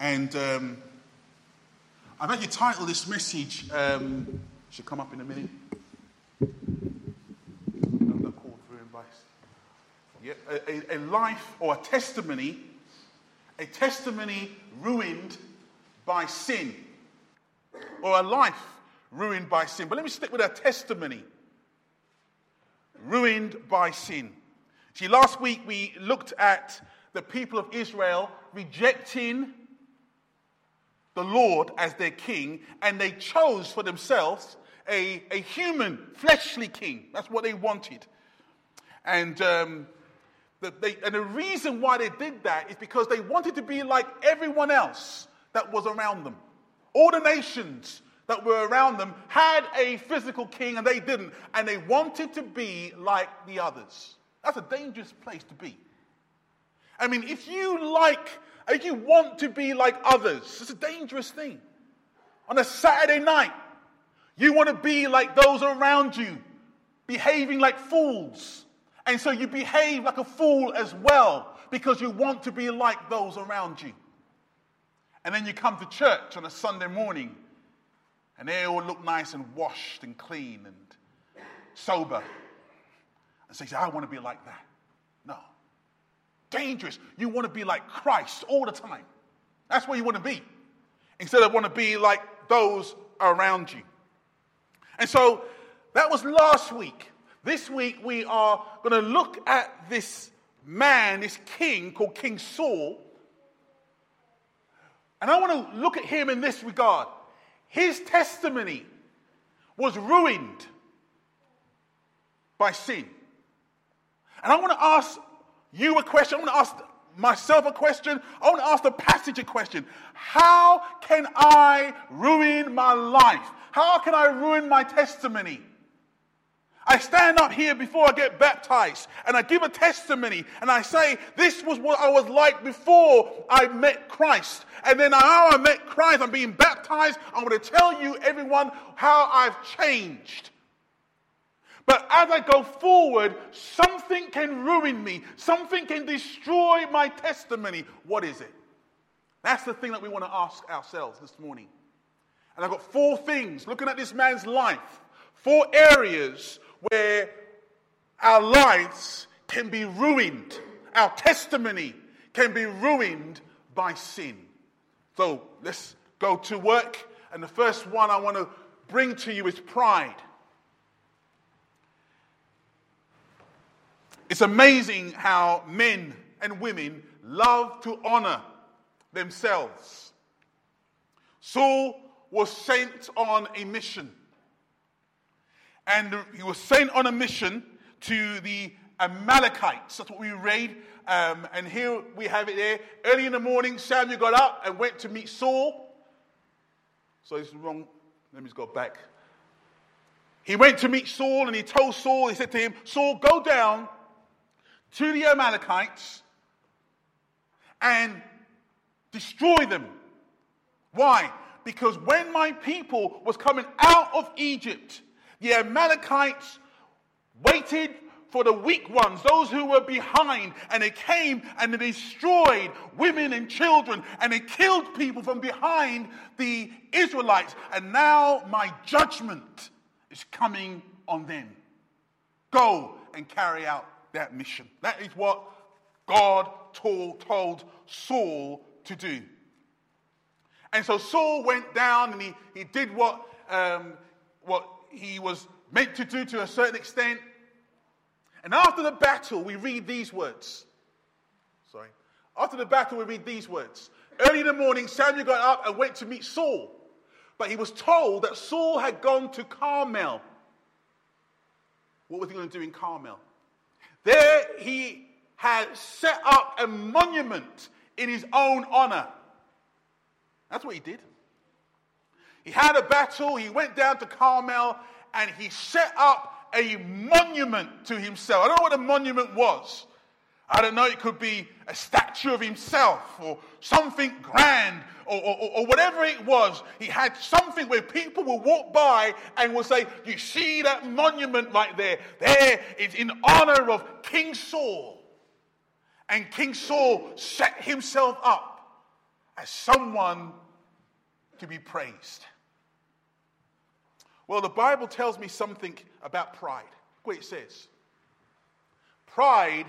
And um, I've actually titled this message, um, should come up in a minute. Yeah, a, a life or a testimony, a testimony ruined by sin, or a life ruined by sin. But let me stick with a testimony ruined by sin. See, last week we looked at the people of Israel rejecting the Lord as their king, and they chose for themselves a, a human, fleshly king. That's what they wanted. And, um, the, they, and the reason why they did that is because they wanted to be like everyone else that was around them. All the nations that were around them had a physical king and they didn't, and they wanted to be like the others. That's a dangerous place to be. I mean, if you like, you want to be like others, it's a dangerous thing. On a Saturday night, you want to be like those around you, behaving like fools. And so you behave like a fool as well because you want to be like those around you. And then you come to church on a Sunday morning and they all look nice and washed and clean and sober. And so you say, I want to be like that. Dangerous. You want to be like Christ all the time. That's where you want to be. Instead of want to be like those around you. And so that was last week. This week we are going to look at this man, this king called King Saul. And I want to look at him in this regard. His testimony was ruined by sin. And I want to ask you a question. I want to ask myself a question. I want to ask the passage a question. How can I ruin my life? How can I ruin my testimony? I stand up here before I get baptized and I give a testimony and I say, This was what I was like before I met Christ. And then now I met Christ, I'm being baptized. I'm going to tell you, everyone, how I've changed. But as I go forward, something can ruin me, something can destroy my testimony. What is it? That's the thing that we want to ask ourselves this morning. And I've got four things looking at this man's life, four areas where our lives can be ruined, our testimony can be ruined by sin. So let's go to work. And the first one I want to bring to you is pride. It's amazing how men and women love to honor themselves. Saul was sent on a mission and he was sent on a mission to the Amalekites. That's what we read. Um, and here we have it there. Early in the morning, Samuel got up and went to meet Saul. So it's wrong. Let me just go back. He went to meet Saul and he told Saul, he said to him, Saul, go down to the Amalekites and destroy them. Why? Because when my people was coming out of Egypt, the Amalekites waited for the weak ones, those who were behind, and they came and they destroyed women and children, and they killed people from behind the Israelites. And now my judgment is coming on them. Go and carry out that mission. That is what God told, told Saul to do. And so Saul went down and he, he did what, um, what he was meant to do to a certain extent. And after the battle, we read these words. Sorry. After the battle, we read these words. Early in the morning, Samuel got up and went to meet Saul. But he was told that Saul had gone to Carmel. What was he going to do in Carmel? There he had set up a monument in his own honor. That's what he did. He had a battle, he went down to Carmel, and he set up a monument to himself. I don't know what a monument was. I don't know, it could be a statue of himself or something grand or, or, or, whatever it was. He had something where people will walk by and will say, You see that monument right there? There is in honor of King Saul. And King Saul set himself up as someone to be praised. Well, the Bible tells me something about pride. Look what it says Pride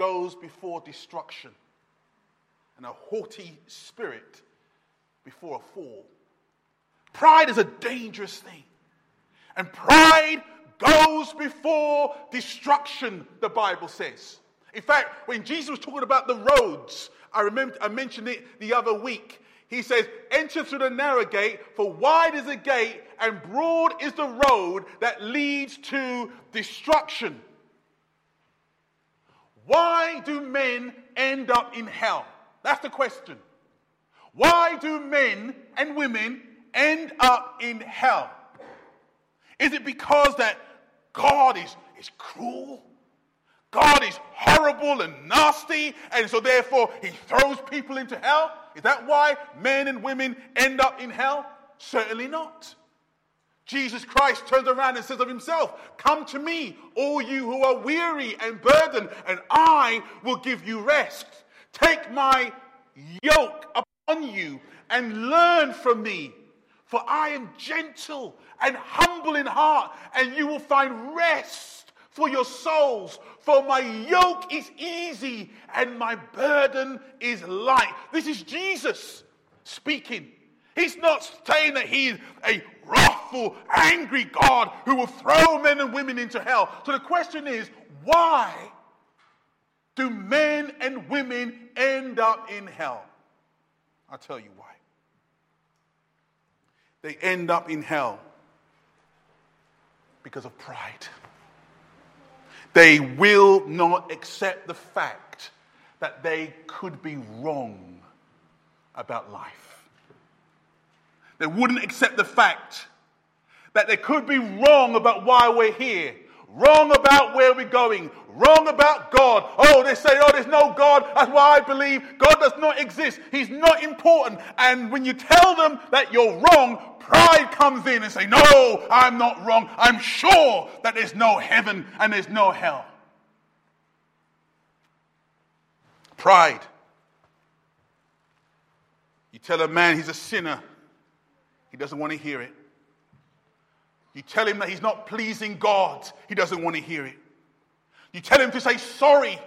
goes before destruction, and a haughty spirit before a fall. Pride is a dangerous thing. And pride goes before destruction, the Bible says. In fact, when Jesus was talking about the roads, I remember I mentioned it the other week. He says, Enter through the narrow gate, for wide is the gate and broad is the road that leads to destruction. Why do men end up in hell? That's the question. Why do men and women end up in hell? Is it because that God is, is cruel? God is horrible and nasty, and so therefore he throws people into hell? Is that why men and women end up in hell? Certainly not. Jesus Christ turns around and says of himself, Come to me, all you who are weary and burdened, and I will give you rest. Take my yoke upon you and learn from me, for I am gentle and humble in heart, and you will find rest for your souls. For my yoke is easy and my burden is light. This is Jesus speaking. He's not saying that he's a wrathful, angry God who will throw men and women into hell. So the question is why do men and women end up in hell? I'll tell you why. They end up in hell because of pride. They will not accept the fact that they could be wrong about life. They wouldn't accept the fact that they could be wrong about why we're here, wrong about where we're going, wrong about God. Oh, they say, oh, there's no God. That's why I believe God does not exist. He's not important. And when you tell them that you're wrong, pride comes in and say, no, I'm not wrong. I'm sure that there's no heaven and there's no hell. Pride. You tell a man he's a sinner, he doesn't want to hear it. You tell him that he's not pleasing God, he doesn't want to hear it. You tell him to say sorry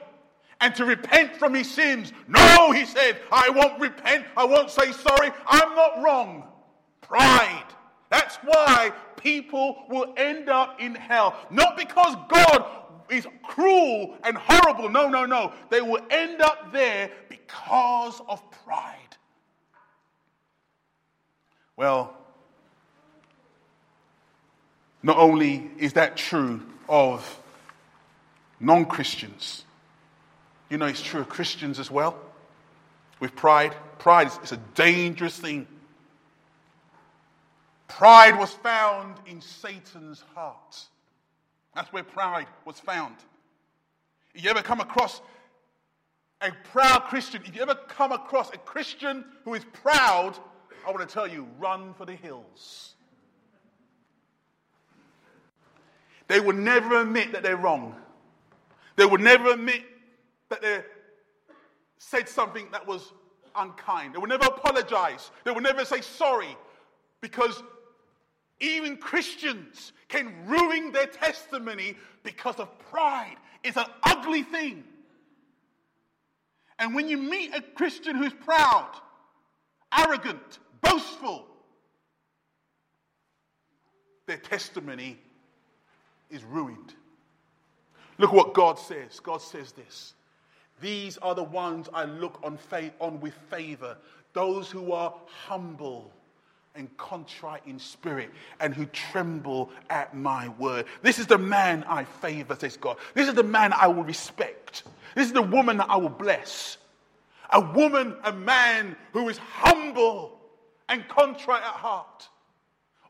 and to repent from his sins. No, he said, I won't repent. I won't say sorry. I'm not wrong. Pride. That's why people will end up in hell. Not because God is cruel and horrible. No, no, no. They will end up there because of pride. Well, not only is that true of non Christians, you know, it's true of Christians as well. With pride, pride is, a dangerous thing. Pride was found in Satan's heart. That's where pride was found. If you ever come across a proud Christian, if you ever come across a Christian who is proud, I want to tell you run for the hills. They will never admit that they're wrong. They will never admit that they said something that was unkind. They will never apologize. They will never say sorry because even Christians can ruin their testimony because of pride. It's an ugly thing. And when you meet a Christian who's proud, arrogant, boastful, their testimony is ruined. Look what God says. God says this. These are the ones I look on, on with favor, those who are humble and contrite in spirit and who tremble at my word. This is the man I favor, says God. This is the man I will respect. This is the woman that I will bless. A woman, a man who is humble and contrite at heart.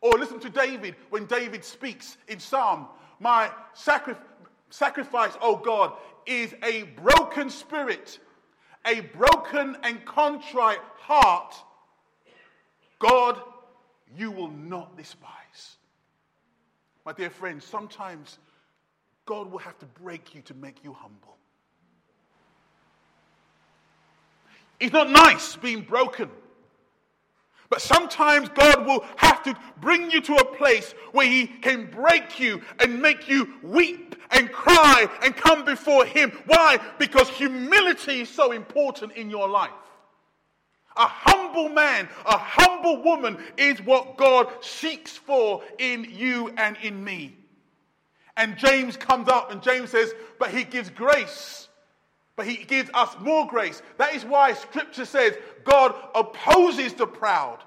Or listen to David when David speaks in Psalm my sacri- sacrifice, oh God, is a broken spirit, a broken and contrite heart. God, you will not despise. My dear friends, sometimes God will have to break you to make you humble. It's not nice being broken. But sometimes God will have to bring you to a place where He can break you and make you weep and cry and come before Him. Why? Because humility is so important in your life. A humble man, a humble woman is what God seeks for in you and in me. And James comes up and James says, But He gives grace but he gives us more grace. That is why scripture says God opposes the proud,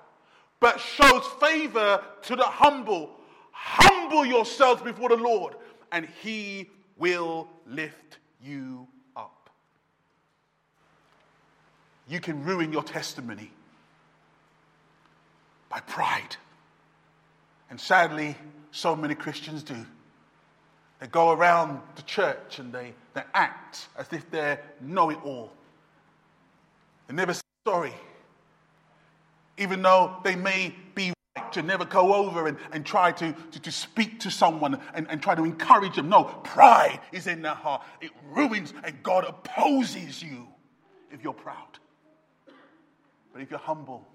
but shows favor to the humble. Humble yourselves before the Lord, and he will lift you up. You can ruin your testimony by pride. And sadly, so many Christians do. They go around the church and they, they act as if they know it all. They never say sorry. Even though they may be right to never go over and, and try to, to, to speak to someone and, and try to encourage them. No, pride is in their heart. It ruins, and God opposes you if you're proud. But if you're humble,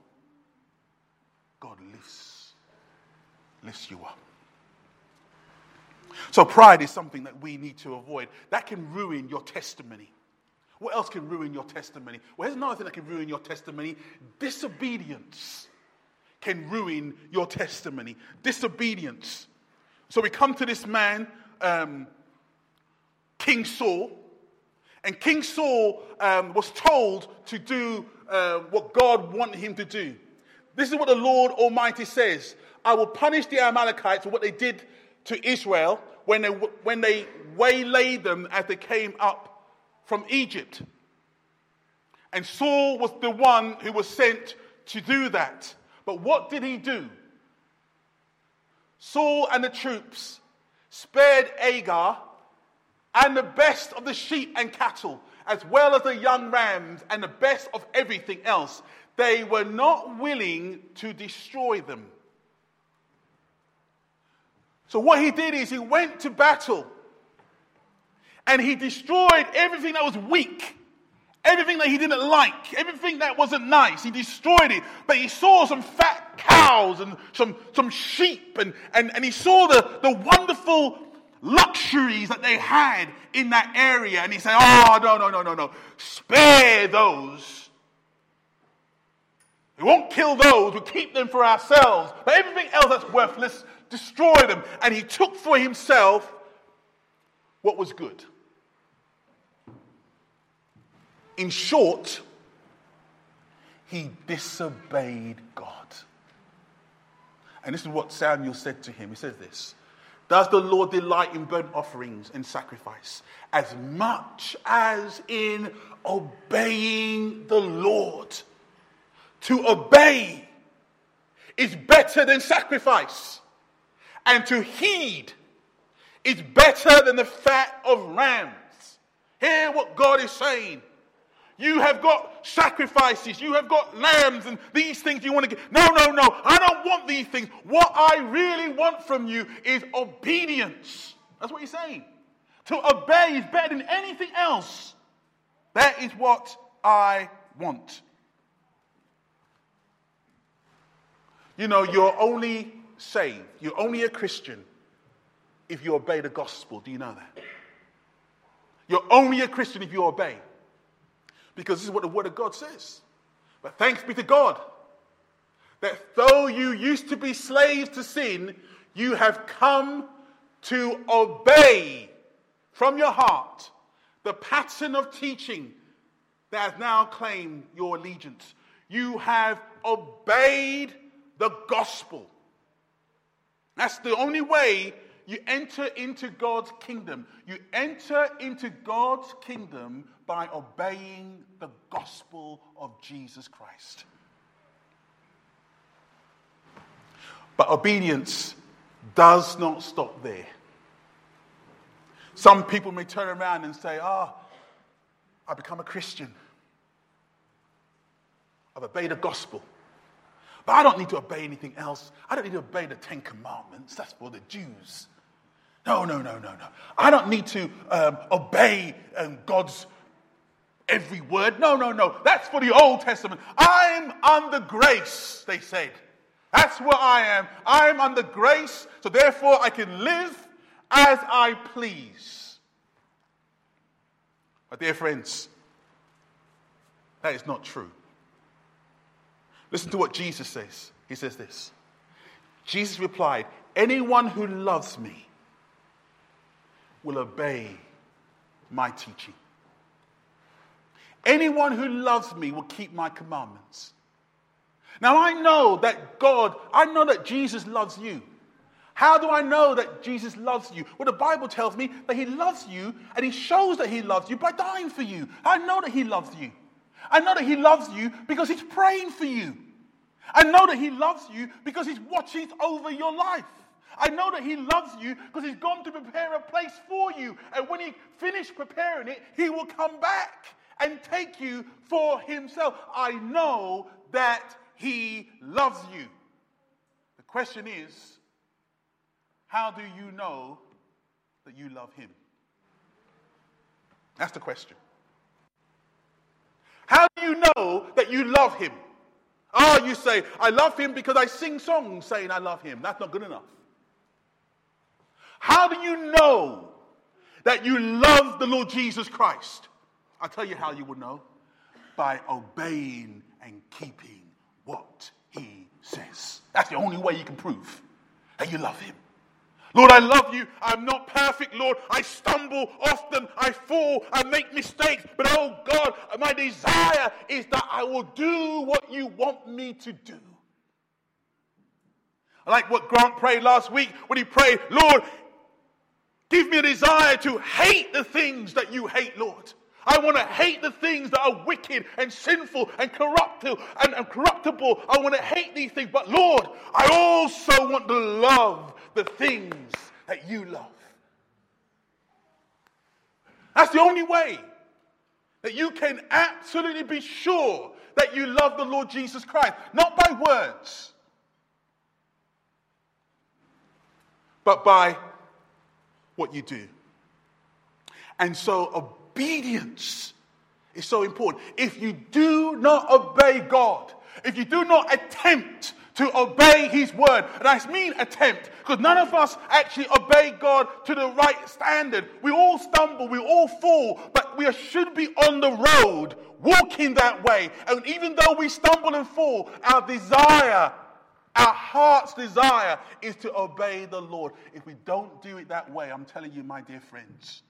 God lifts, lifts you up. So, pride is something that we need to avoid. That can ruin your testimony. What else can ruin your testimony? Well, here's another thing that can ruin your testimony disobedience can ruin your testimony. Disobedience. So, we come to this man, um, King Saul, and King Saul um, was told to do uh, what God wanted him to do. This is what the Lord Almighty says I will punish the Amalekites for what they did to Israel when they, when they waylaid them as they came up from Egypt. And Saul was the one who was sent to do that. But what did he do? Saul and the troops spared Agag and the best of the sheep and cattle, as well as the young rams and the best of everything else. They were not willing to destroy them. So, what he did is he went to battle and he destroyed everything that was weak, everything that he didn't like, everything that wasn't nice. He destroyed it. But he saw some fat cows and some, some sheep, and, and, and he saw the, the wonderful luxuries that they had in that area. And he said, Oh, no, no, no, no, no. Spare those. We won't kill those, we'll keep them for ourselves. But everything else that's worthless, destroy them. And he took for himself what was good. In short, he disobeyed God. And this is what Samuel said to him. He says this Does the Lord delight in burnt offerings and sacrifice as much as in obeying the Lord? To obey is better than sacrifice and to heed is better than the fat of rams. Hear what God is saying. You have got sacrifices, you have got lambs, and these things you want to get. No, no, no, I don't want these things. What I really want from you is obedience. That's what he's saying. To obey is better than anything else. That is what I want. You know, you're only saved. You're only a Christian if you obey the gospel. Do you know that? You're only a Christian if you obey. Because this is what the Word of God says. But thanks be to God that though you used to be slaves to sin, you have come to obey from your heart the pattern of teaching that has now claimed your allegiance. You have obeyed the gospel. That's the only way you enter into God's kingdom. You enter into God's kingdom by obeying the gospel of Jesus Christ. But obedience does not stop there. Some people may turn around and say, Ah, oh, I become a Christian. I've obeyed the gospel. But I don't need to obey anything else. I don't need to obey the Ten Commandments. That's for the Jews. No, no, no, no, no. I don't need to um, obey um, God's every word. No, no, no. That's for the Old Testament. I'm under grace, they said. That's where I am. I'm under grace, so therefore I can live as I please. My dear friends, that is not true. Listen to what Jesus says. He says this Jesus replied, Anyone who loves me will obey my teaching. Anyone who loves me will keep my commandments. Now I know that God, I know that Jesus loves you. How do I know that Jesus loves you? Well, the Bible tells me that He loves you and He shows that He loves you by dying for you. I know that He loves you. I know that He loves you because He's praying for you. I know that He loves you because He's watching over your life. I know that He loves you because He's gone to prepare a place for you. And when He finished preparing it, He will come back and take you for Himself. I know that He loves you. The question is how do you know that you love Him? That's the question. How do you know that you love Him? Oh, you say, I love Him because I sing songs saying I love Him. That's not good enough. How do you know that you love the Lord Jesus Christ? I'll tell you how you will know by obeying and keeping what He says. That's the only way you can prove that you love Him. Lord, I love you. I'm not perfect, Lord. I stumble often. I fall. I make mistakes. But oh God, my desire is that I will do what you want me to do. I like what Grant prayed last week when he prayed, Lord, Give me a desire to hate the things that you hate, Lord. I want to hate the things that are wicked and sinful and corruptible and, and corruptible. I want to hate these things. But Lord, I also want to love the things that you love. That's the only way that you can absolutely be sure that you love the Lord Jesus Christ. Not by words, but by what you do. And so obedience is so important. If you do not obey God, if you do not attempt to obey His word, and I mean attempt, because none of us actually obey God to the right standard. We all stumble, we all fall, but we should be on the road walking that way. And even though we stumble and fall, our desire our heart's desire is to obey the Lord. If we don't do it that way, I'm telling you, my dear friends,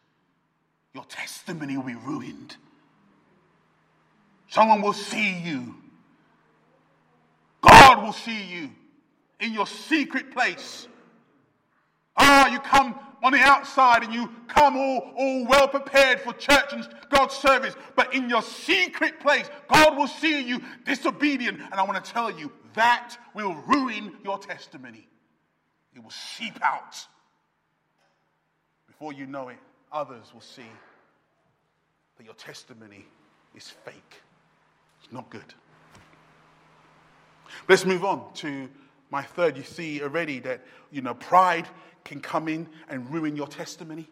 your testimony will be ruined. Someone will see you. God will see you in your secret place. Ah, you come on the outside and you come all, all well prepared for church and God's service, but in your secret place, God will see you disobedient. And I want to tell you, that will ruin your testimony. It will seep out. Before you know it, others will see that your testimony is fake. It's not good. Let's move on to my third. You see already that, you know, pride can come in and ruin your testimony.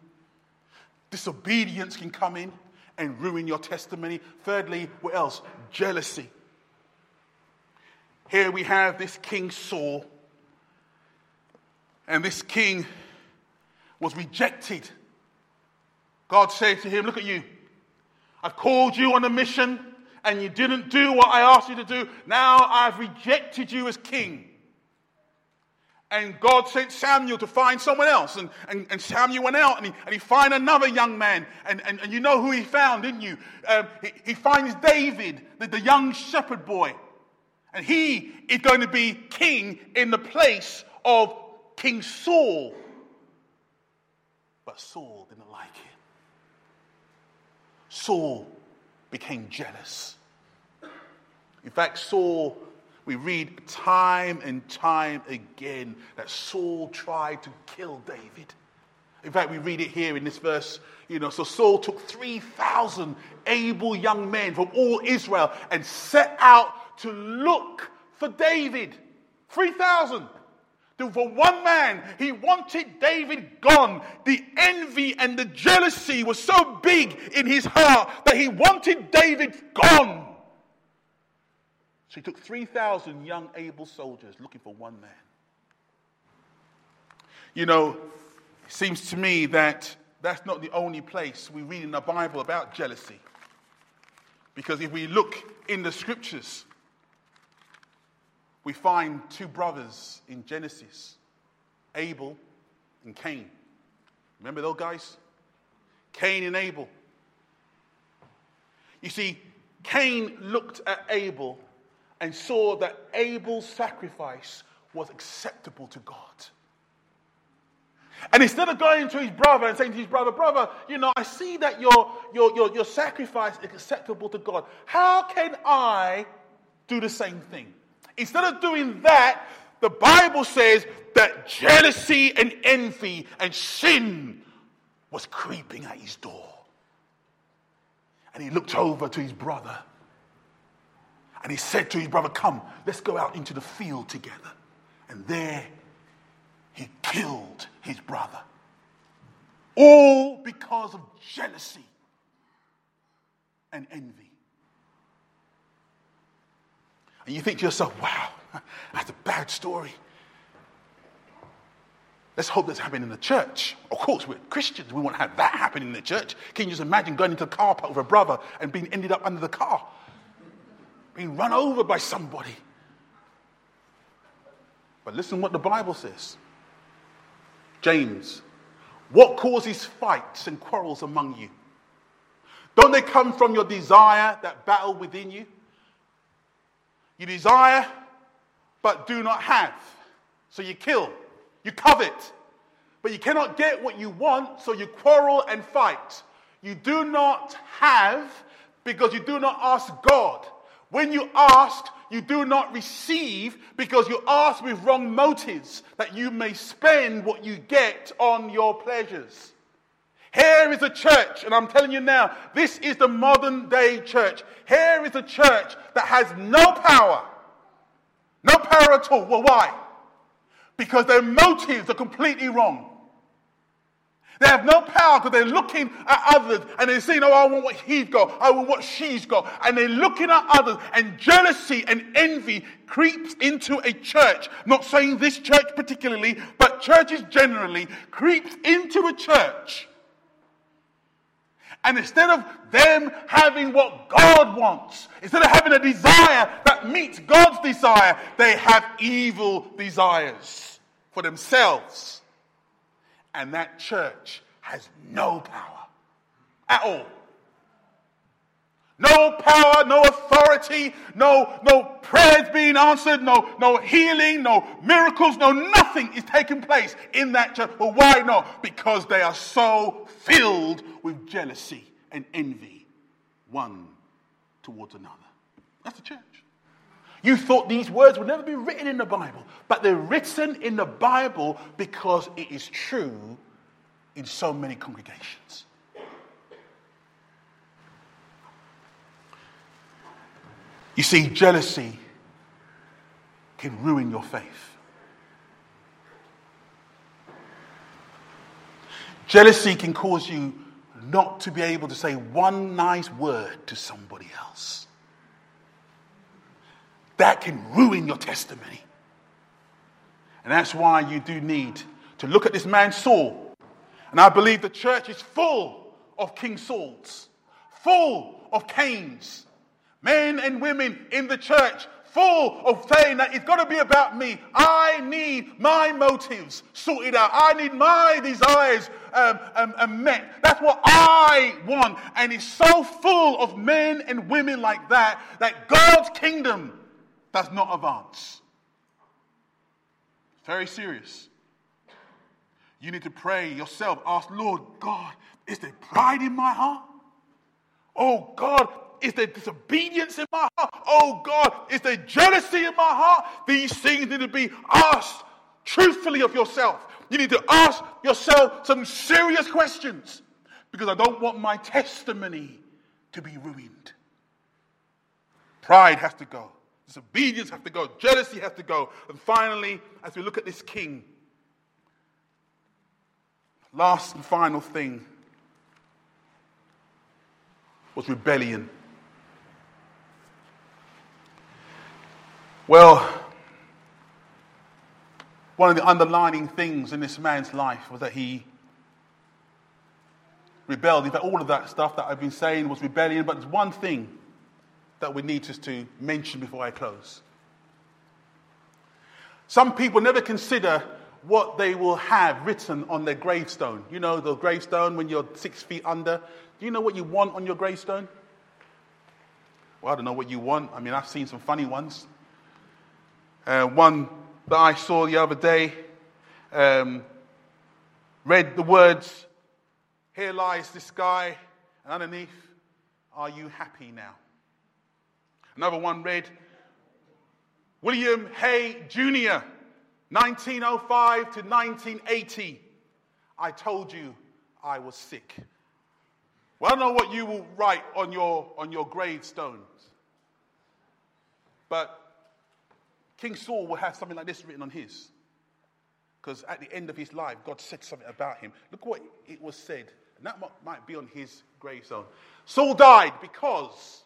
Disobedience can come in and ruin your testimony. Thirdly, what else? Jealousy. Here we have this King Saul, and this king was rejected. God said to him, Look at you. I've called you on a mission, and you didn't do what I asked you to do. Now I've rejected you as king. And God sent Samuel to find someone else. And, and, and Samuel went out and he, and he found another young man. And, and, and you know who he found, didn't you? Um, he, he finds David, the, the young shepherd boy. And he is going to be king in the place of King Saul. But Saul didn't like it. Saul became jealous. In fact, Saul we read time and time again that Saul tried to kill David. In fact, we read it here in this verse. You know, so Saul took 3,000 able young men from all Israel and set out to look for David. 3,000 for one man. He wanted David gone. The envy and the jealousy was so big in his heart that he wanted David gone. So he took 3,000 young, able soldiers looking for one man. You know, it seems to me that that's not the only place we read in the Bible about jealousy. Because if we look in the scriptures, we find two brothers in Genesis Abel and Cain. Remember those guys? Cain and Abel. You see, Cain looked at Abel and saw that Abel's sacrifice was acceptable to God. And instead of going to his brother and saying to his brother, Brother, you know, I see that your, your, your, your sacrifice is acceptable to God. How can I do the same thing? Instead of doing that, the Bible says that jealousy and envy and sin was creeping at his door. And he looked over to his brother and he said to his brother, Come, let's go out into the field together. And there he killed his brother. All because of jealousy and envy. And you think to yourself, wow, that's a bad story. Let's hope that's happening in the church. Of course, we're Christians. We want to have that happen in the church. Can you just imagine going into the car park with a brother and being ended up under the car? Being run over by somebody. But listen what the Bible says. James, what causes fights and quarrels among you? Don't they come from your desire that battle within you? You desire, but do not have. So you kill. You covet. But you cannot get what you want, so you quarrel and fight. You do not have because you do not ask God. When you ask, you do not receive because you ask with wrong motives that you may spend what you get on your pleasures. Here is a church, and I'm telling you now, this is the modern day church. Here is a church that has no power. No power at all. Well, why? Because their motives are completely wrong. They have no power because they're looking at others and they're saying, Oh, I want what he's got. I want what she's got. And they're looking at others, and jealousy and envy creeps into a church. not saying this church particularly, but churches generally creeps into a church and instead of them having what God wants, instead of having a desire that meets God's desire, they have evil desires for themselves. And that church has no power at all. No power, no authority, no, no prayers being answered, no, no healing, no miracles, no nothing is taking place in that church. But why not? Because they are so filled with jealousy and envy one towards another. That's the church. You thought these words would never be written in the Bible, but they're written in the Bible because it is true in so many congregations. You see, jealousy can ruin your faith. Jealousy can cause you not to be able to say one nice word to somebody else. That can ruin your testimony. And that's why you do need to look at this man Saul. And I believe the church is full of King Sauls, full of Cains, Men and women in the church full of saying that it's got to be about me. I need my motives sorted out. I need my desires um, um, um, met. That's what I want. And it's so full of men and women like that that God's kingdom does not advance. Very serious. You need to pray yourself. Ask, Lord God, is there pride in my heart? Oh God, is there disobedience in my heart? Oh God, is there jealousy in my heart? These things need to be asked truthfully of yourself. You need to ask yourself some serious questions because I don't want my testimony to be ruined. Pride has to go. Disobedience has to go. Jealousy has to go. And finally, as we look at this king, last and final thing was rebellion. Well, one of the underlining things in this man's life was that he rebelled. In fact, all of that stuff that I've been saying was rebellion, but there's one thing that we need just to mention before I close. Some people never consider what they will have written on their gravestone. You know, the gravestone when you're six feet under. Do you know what you want on your gravestone? Well, I don't know what you want. I mean, I've seen some funny ones. Uh, one that I saw the other day um, read the words, Here lies this guy, and underneath, Are you happy now? Another one read, William Hay Jr., 1905 to 1980. I told you I was sick. Well, I don't know what you will write on your, on your gravestones, but King Saul will have something like this written on his. Because at the end of his life, God said something about him. Look what it was said. And that might be on his gravestone. Saul died because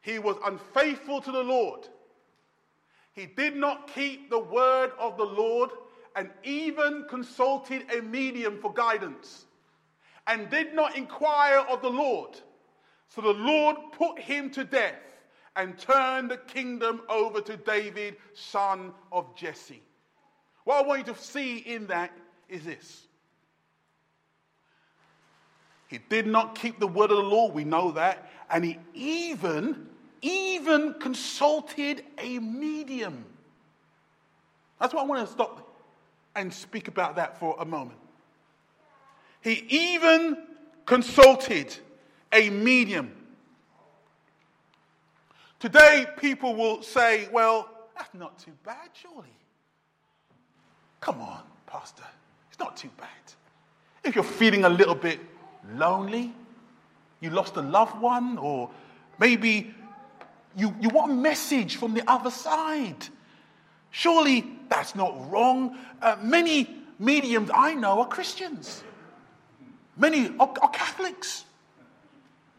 he was unfaithful to the Lord. He did not keep the word of the Lord and even consulted a medium for guidance and did not inquire of the Lord. So the Lord put him to death and turn the kingdom over to David, son of Jesse. What I want you to see in that is this. He did not keep the word of the Lord, we know that, and he even even consulted a medium. That's why I want to stop and speak about that for a moment. He even consulted a medium. Today, people will say, well, that's not too bad, surely. Come on, Pastor. It's not too bad. If you're feeling a little bit lonely, you lost a loved one, or maybe you, you want a message from the other side. Surely that's not wrong. Uh, many mediums I know are Christians, many are, are Catholics.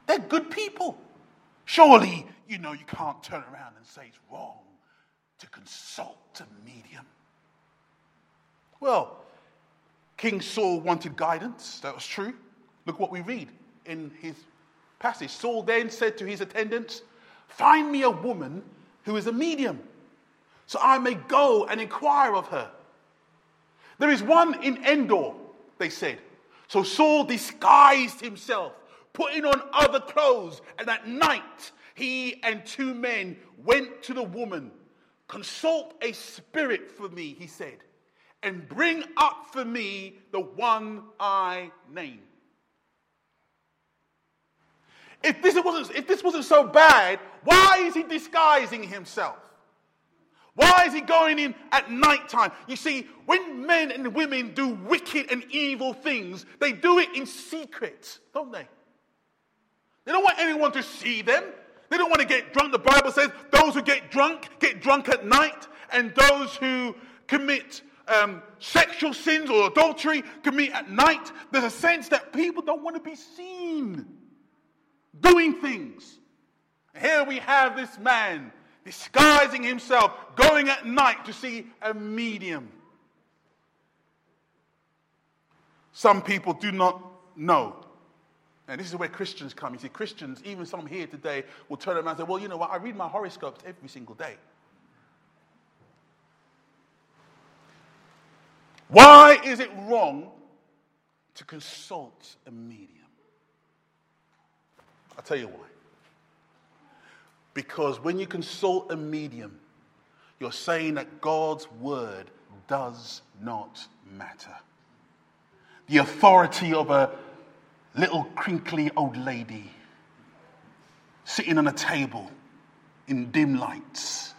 They're good people. Surely you know you can't turn around and say it's wrong to consult a medium. Well, King Saul wanted guidance. That was true. Look what we read in his passage. Saul then said to his attendants, Find me a woman who is a medium, so I may go and inquire of her. There is one in Endor, they said. So Saul disguised himself, putting on other clothes, and at night he and two men went to the woman. Consult a spirit for me, he said, and bring up for me the one I name. If this wasn't, if this wasn't so bad, why is he disguising himself? Why is he going in at night time? You see, when men and women do wicked and evil things, they do it in secret, don't they? They don't want anyone to see them. They don't want to get drunk. The Bible says those who get drunk get drunk at night, and those who commit um, sexual sins or adultery commit at night. There's a sense that people don't want to be seen doing things. Here we have this man disguising himself, going at night to see a medium. Some people do not know and this is where Christians come. You see, Christians, even some here today, will turn around and say, Well, you know what? I read my horoscopes every single day. Why is it wrong to consult a medium? I'll tell you why. Because when you consult a medium, you're saying that God's word does not matter. The authority of a little crinkly old lady sitting on a table in dim lights.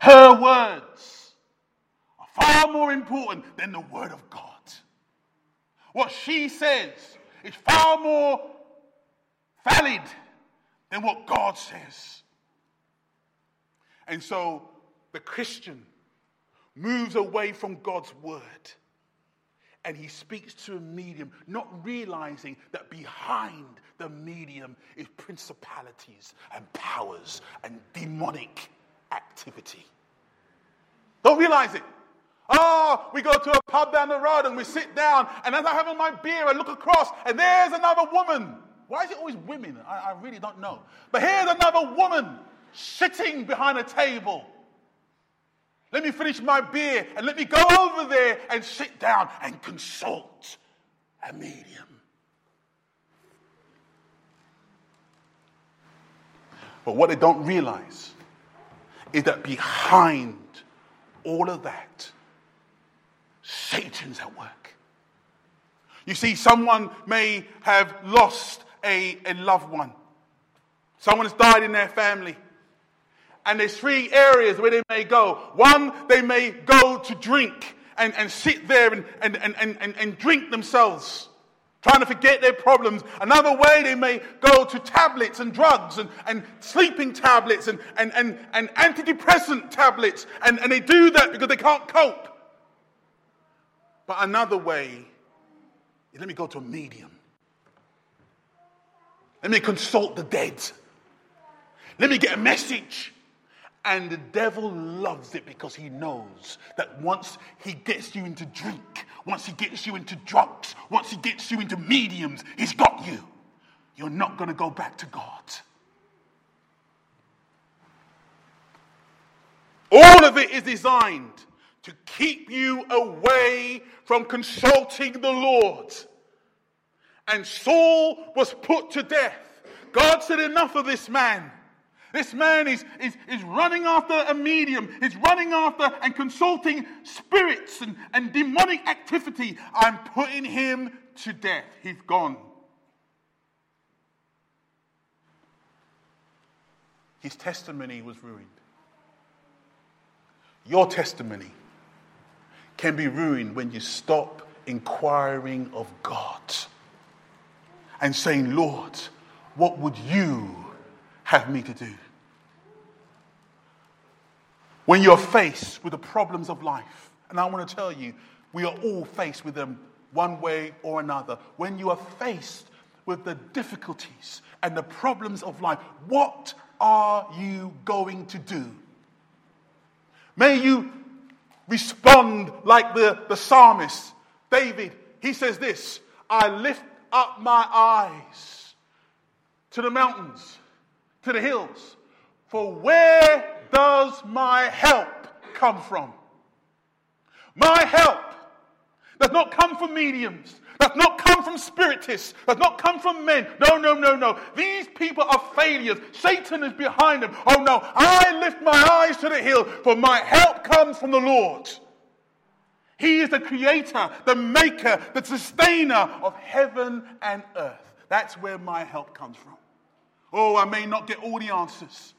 Her words are far more important than the word of God. What she says is far more valid than what God says. And so the Christian moves away from God's word and he speaks to a medium, not realizing that behind the medium is principalities and powers and demonic activity. Don't realize it. Oh, we go to a pub down the road and we sit down, and as I'm having my beer, I look across, and there's another woman. Why is it always women? I, I really don't know. But here's another woman sitting behind a table. Let me finish my beer and let me go over there and sit down and consult a medium. But what they don't realize is that behind all of that, Satan's at work. You see, someone may have lost a, a loved one, someone has died in their family. And there's three areas where they may go. One, they may go to drink and, and sit there and, and, and, and, and drink themselves, trying to forget their problems. Another way, they may go to tablets and drugs and, and sleeping tablets and, and, and, and antidepressant tablets. And, and they do that because they can't cope. But another way, let me go to a medium. Let me consult the dead. Let me get a message. And the devil loves it because he knows that once he gets you into drink, once he gets you into drugs, once he gets you into mediums, he's got you. You're not going to go back to God. All of it is designed to keep you away from consulting the Lord. And Saul was put to death. God said, Enough of this man. This man is, is, is running after a medium, he's running after and consulting spirits and, and demonic activity. I'm putting him to death. He's gone. His testimony was ruined. Your testimony can be ruined when you stop inquiring of God and saying, Lord, what would you have me to do? When you're faced with the problems of life, and I want to tell you, we are all faced with them one way or another. When you are faced with the difficulties and the problems of life, what are you going to do? May you respond like the, the psalmist, David. He says this I lift up my eyes to the mountains, to the hills. For where does my help come from? My help does not come from mediums, does not come from spiritists, does not come from men. No, no, no, no. These people are failures. Satan is behind them. Oh no, I lift my eyes to the hill, for my help comes from the Lord. He is the creator, the maker, the sustainer of heaven and earth. That's where my help comes from. Oh, I may not get all the answers,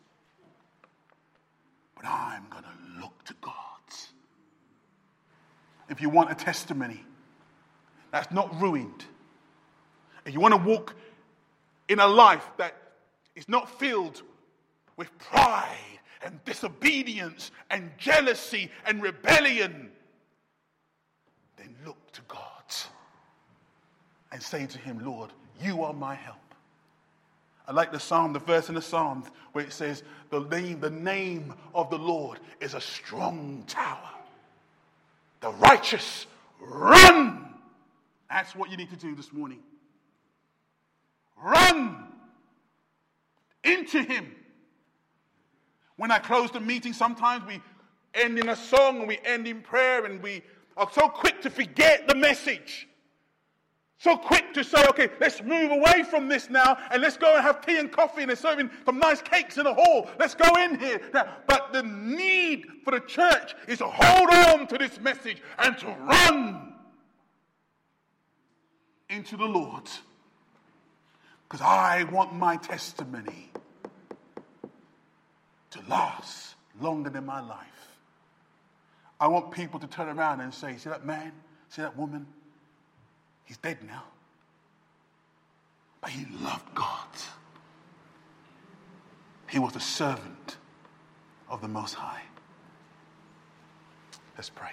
but I'm going to look to God. If you want a testimony that's not ruined, if you want to walk in a life that is not filled with pride and disobedience and jealousy and rebellion, then look to God and say to Him, Lord, you are my help. I like the psalm, the verse in the Psalms where it says, the name, the name of the Lord is a strong tower. The righteous run. That's what you need to do this morning. Run into Him. When I close the meeting, sometimes we end in a song and we end in prayer and we are so quick to forget the message. So quick to say, okay, let's move away from this now and let's go and have tea and coffee and they're serving some nice cakes in the hall. Let's go in here. But the need for the church is to hold on to this message and to run into the Lord. Because I want my testimony to last longer than my life. I want people to turn around and say, See that man? See that woman? He's dead now. But he loved God. He was a servant of the Most High. Let's pray.